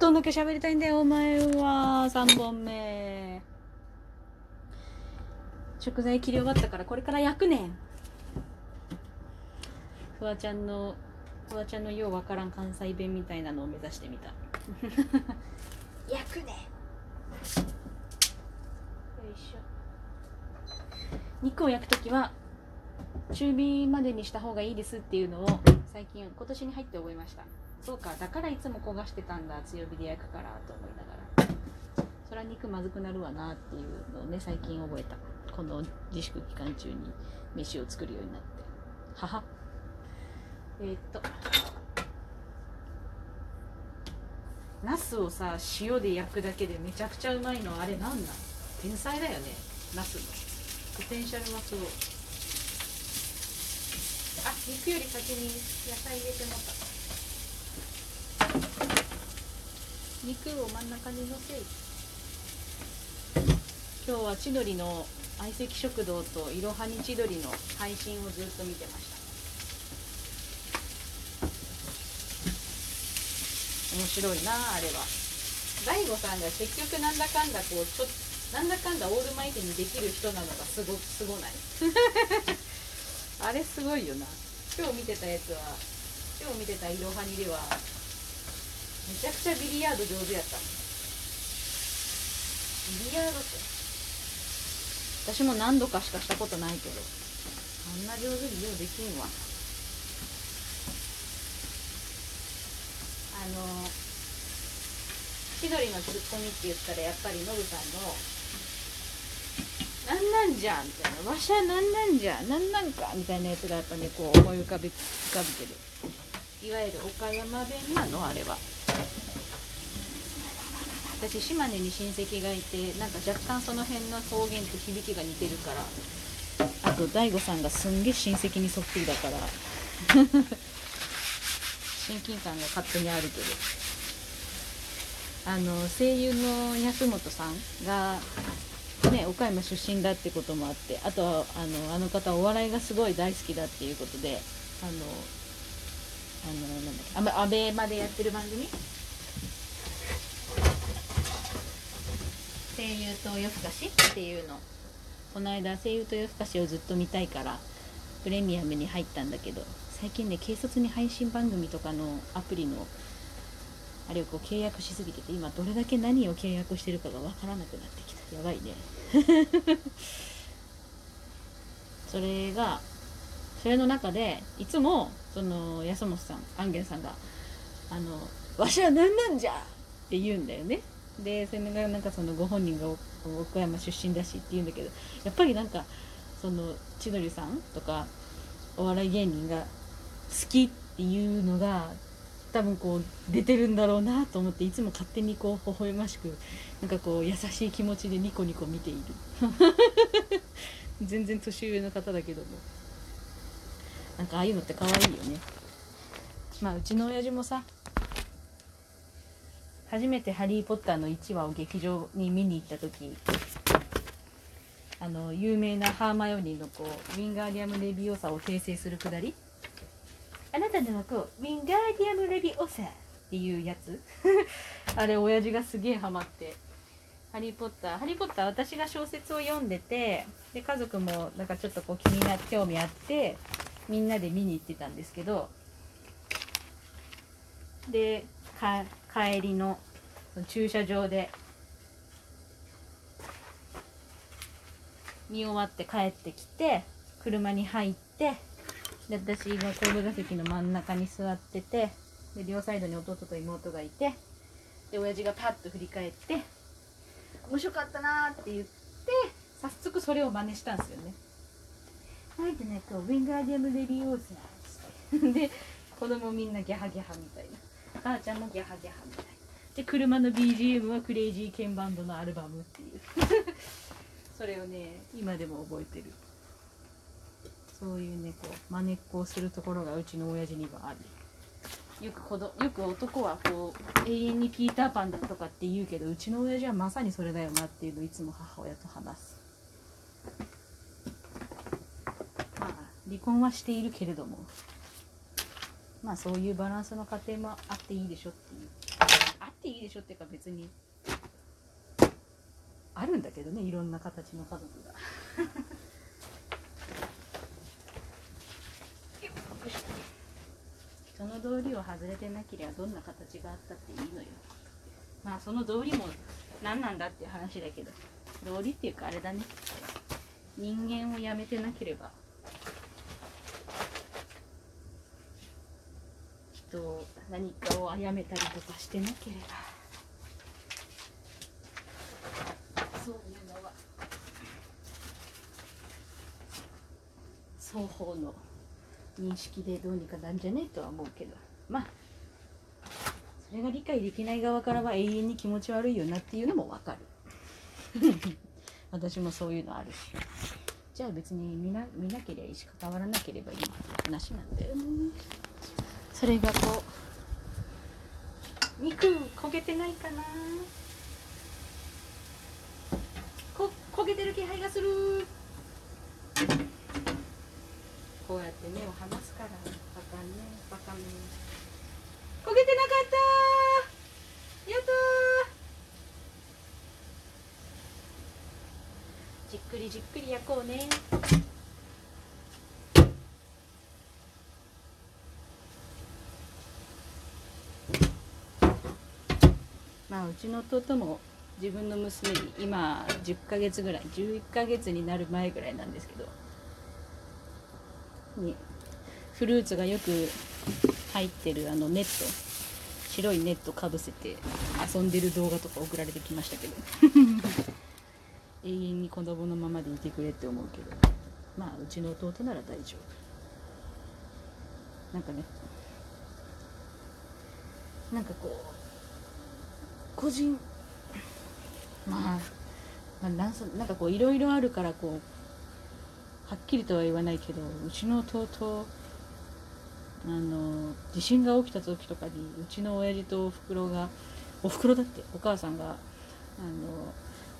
とだけ喋りたいんだよお前は。3本目。食材切り終わったからこれから焼くねん。フワちゃんのフワちゃんのようわからん関西弁みたいなのを目指してみた。焼くねん。よいしょ。肉を焼くときは中火までにした方がいいですっていうのを最近今年に入って覚えましたそうかだからいつも焦がしてたんだ強火で焼くからと思いながら。そりゃ肉まずくなるわなっていうのをね最近覚えた。この自粛期間中に飯を作るようになって。はは。え、っと。ナスをさ塩で焼くだけでめちゃくちゃうまいのあれなんなん？天才だよねナスの。ポテンシャルはすごい。あ肉より先に野菜入れてもらった肉を真ん中にのせ。今日は千鳥の相席食堂といろはに千鳥の配信をずっと見てました。面白いなあれは。大悟さんが結局なんだかんだこうちょなんだかんだオールマイティにできる人なのがすごすごない。あれすごいよな。今日見てたやつは今日見てたいろはにではめちゃくちゃビリヤード上手やった。ビリヤードって。私も何度かしかしたことないけど。あんな上手にようできんわ。あの千鳥のツッコミって言ったらやっぱりノブさんの「なんなんじゃん」みたいな「わしゃなんなんじゃなんなんか」みたいなやつがやっぱねこう思い浮かべ浮かべてる。いわゆる岡山弁なのあれは私島根に親戚がいてなんか若干その辺の方言と響きが似てるから。あと大悟さんがすんげえ親戚にそっくりだから。親近感が勝手にあるけど。あの声優の安本さんがね岡山出身だってこともあってあとはあのあの方お笑いがすごい大好きだっていうことであのあのなんだっけアベアベマでやってる番組？声優と夜更かしっていうの。この間声優と夜更かしをずっと見たいからプレミアムに入ったんだけど最近ね警察に配信番組とかのアプリのあれをこう契約しすぎてて今どれだけ何を契約してるかがわからなくなってきた。やばいね。それがそれの中でいつもその安本さん安元さんが「あのわしは何なんじゃ!」って言うんだよね。でそれがなんかそのご本人が岡山出身だしって言うんだけどやっぱりなんかその千鳥さんとかお笑い芸人が好きっていうのが多分こう出てるんだろうなと思っていつも勝手にこう微笑ましくなんかこう優しい気持ちでニコニコ見ている。全然年上の方だけども。なんかああいうのって可愛いよね。まあうちの親父もさ初めて「ハリー・ポッター」の1話を劇場に見に行った時あの有名なハーマイオニーのこうウィンガーディアム・レビオサを訂正するくだり。あなたのはこうウィンガーディアム・レビオサ。っていうやつ。あれ親父がすげえハマって「ハリー・ポッター」「ハリー・ポッター」私が小説を読んでてで家族もなんかちょっとこう気になって興味あってみんなで見に行ってたんですけどでか帰りの駐車場で見終わって帰ってきて車に入ってで私が後部座席の真ん中に座っててで両サイドに弟と妹がいてで親父がパッと振り返って「面白かったな」って言って早速それを真似したんですよね。はいでねこうウィンガーディアム・レビオーズなんで 子供みんなギャハギャハみたいな母ちゃんもギャハギャハみたいで車の BGM はクレイジーケンバンドのアルバムっていう。それをね今でも覚えてる。そういうねこう真似っこをするところがうちの親父にはある。よく子どよく男はこう永遠にピーターパンだとかって言うけどうちの親父はまさにそれだよなっていうのをいつも母親と話す。まあ離婚はしているけれども。まあそういうバランスの家庭もあっていいでしょっていう。あっていいでしょしょっていうか別に。あるんだけどねいろんな形の家族が。その道理を外れてなければどんな形があったっていいのよ。まあその道理も何なんだっていう話だけど。道理っていうかあれだね。人間をやめてなければ人を何かを殺めたりとかしてなければ。そういうのは。双方の認識でどうにかなんじゃねえとは思うけど。まあそれが理解できない側からは永遠に気持ち悪いよなっていうのもわかる。私もそういうのあるし。じゃあ別に見な見なければいいし関わらなければいい話なんだよね。それがこう肉焦げてないかな？こ焦げてる気配がする。こうやって目を離すからバカねバカね。焦げてなかった！やったじっくりじっくり焼こうね。まあうちの弟も自分の娘に今10ヶ月ぐらい11ヶ月になる前ぐらいなんですけどにフルーツがよく入ってるあのネット白いネットかぶせて遊んでる動画とか送られてきましたけど 永遠に子供のままでいてくれって思うけどまあうちの弟なら大丈夫。なんかねなんかこう個人まあ、まあ、なんなんかこういろいろあるからこうはっきりとは言わないけどうちの弟あの地震が起きた時とかにうちの親父とおふくろがおふくろだってお母さんがあの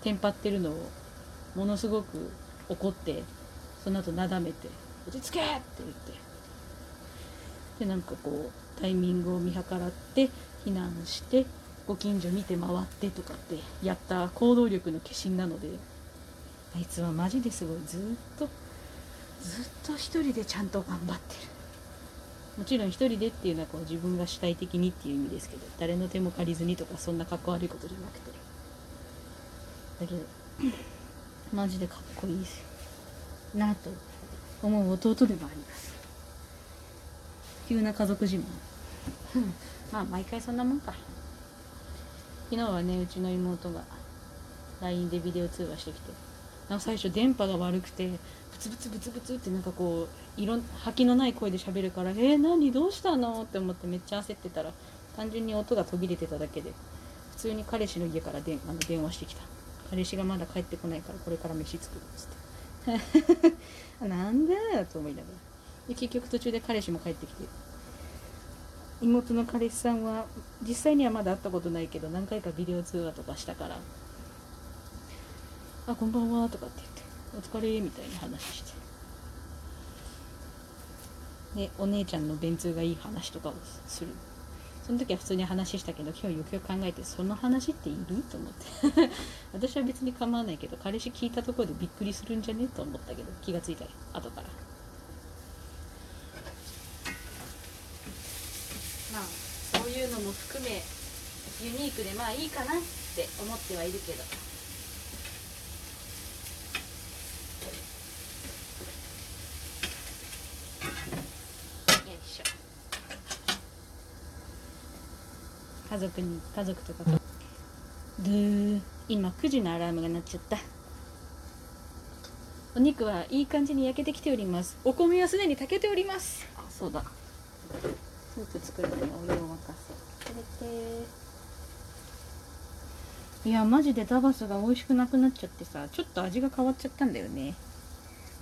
テンパってるのをものすごく怒ってその後なだめて「落ち着け!」って言ってでなんかこうタイミングを見計らって避難してご近所見て回ってとかってやった行動力の化身なので。あいつはマジですごいずっとずっと一人でちゃんと頑張ってる。もちろん一人でっていうのはこう自分が主体的にっていう意味ですけど誰の手も借りずにとかそんなかっこ悪いことじゃなくて。だけど マジでかっこいいです。なと思う弟でもあります。急な家族自慢。まあ毎回そんなもんか昨日はねうちの妹が LINE でビデオ通話してきてなんか最初電波が悪くてブツブツブツブツってなんかこう色吐きのない声で喋るから「えー、何？どうしたの?」って思ってめっちゃ焦ってたら単純に音が途切れてただけで普通に彼氏の家からであの電話してきた。彼氏がまだ帰ってこないからこれから飯作るっつって。なんで？と思いながら。で結局途中で彼氏も帰ってきて妹の彼氏さんは実際にはまだ会ったことないけど何回かビデオ通話とかしたから「あこんばんは」とかって言って「お疲れ」みたいな話して。でお姉ちゃんの便通がいい話とかをする。その時は普通に話したけど今日よくよく考えてその話っている？と思って。私は別に構わないけど彼氏聞いたところでびっくりするんじゃね？と思ったけど気がついたら後からまあそういうのも含めユニークでまあいいかなって思ってはいるけど。よいしょ。家族に家族とか。とドゥー今9時のアラームが鳴っちゃった。お肉はいい感じに焼けてきております。お米はすでに炊けております。あそうだ。スープ作るのにお湯を沸かせ。これていやマジでタバスが美味しくなくなっちゃってさちょっと味が変わっちゃったんだよね。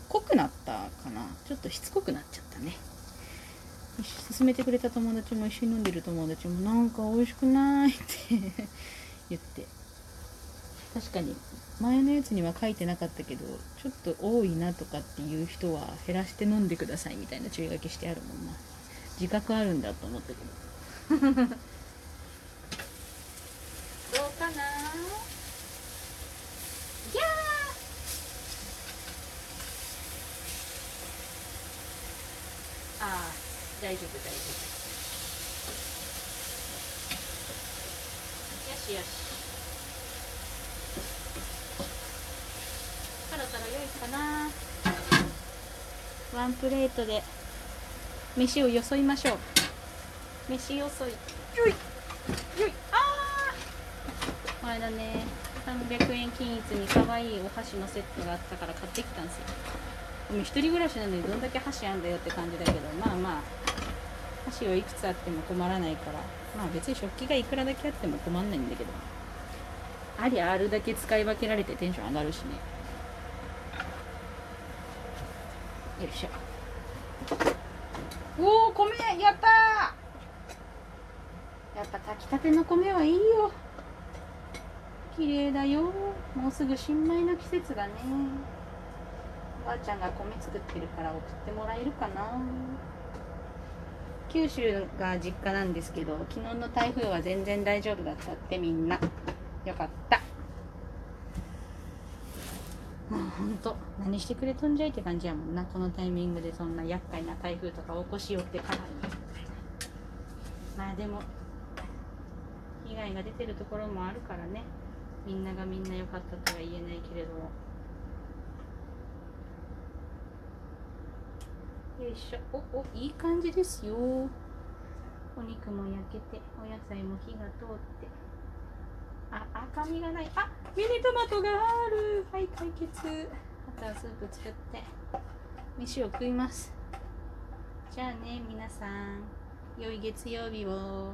濃くなったかな。ちょっとしつこくなっちゃったね。勧めてくれた友達も一緒に飲んでる友達もなんか美味しくないって言って。確かに前のやつには書いてなかったけどちょっと多いなとかっていう人は減らして飲んでくださいみたいな注意書きしてあるもんな。自覚あるんだと思ったけど。大丈夫大丈夫。よしよし。そろそろ良いかな。ワンプレートで飯をよそいましょう。飯よそい。よい。よい。あー。この間ね300円均一に可愛いお箸のセットがあったから買ってきたんですよでも一人暮らしなのにどんだけ箸あんだよって感じだけどまあまあ箸をいくつあっても困らないから。まあ別に食器がいくらだけあっても困んないんだけど。ありあるだけ使い分けられてテンション上がるしね。よいしょ。おお米やったやっぱ炊きたての米はいいよ。綺麗だよ。もうすぐ新米の季節だね。ばあちゃんが米作ってるから送ってもらえるかな。九州が実家なんですけど昨日の台風は全然大丈夫だったってみんな。よかった。もうほんと何してくれとんじゃいって感じやもんな。このタイミングでそんな厄介な台風とか起こしよってからに。まあでも被害が出てるところもあるからね。みんながみんな良かったとは言えないけれども。よいしょ。おおいい感じですよ。お肉も焼けてお野菜も火が通って。あ赤みがない。あミニトマトがある。はい解決。あとはスープ作って。飯を食います。じゃあね皆さん。良い月曜日を。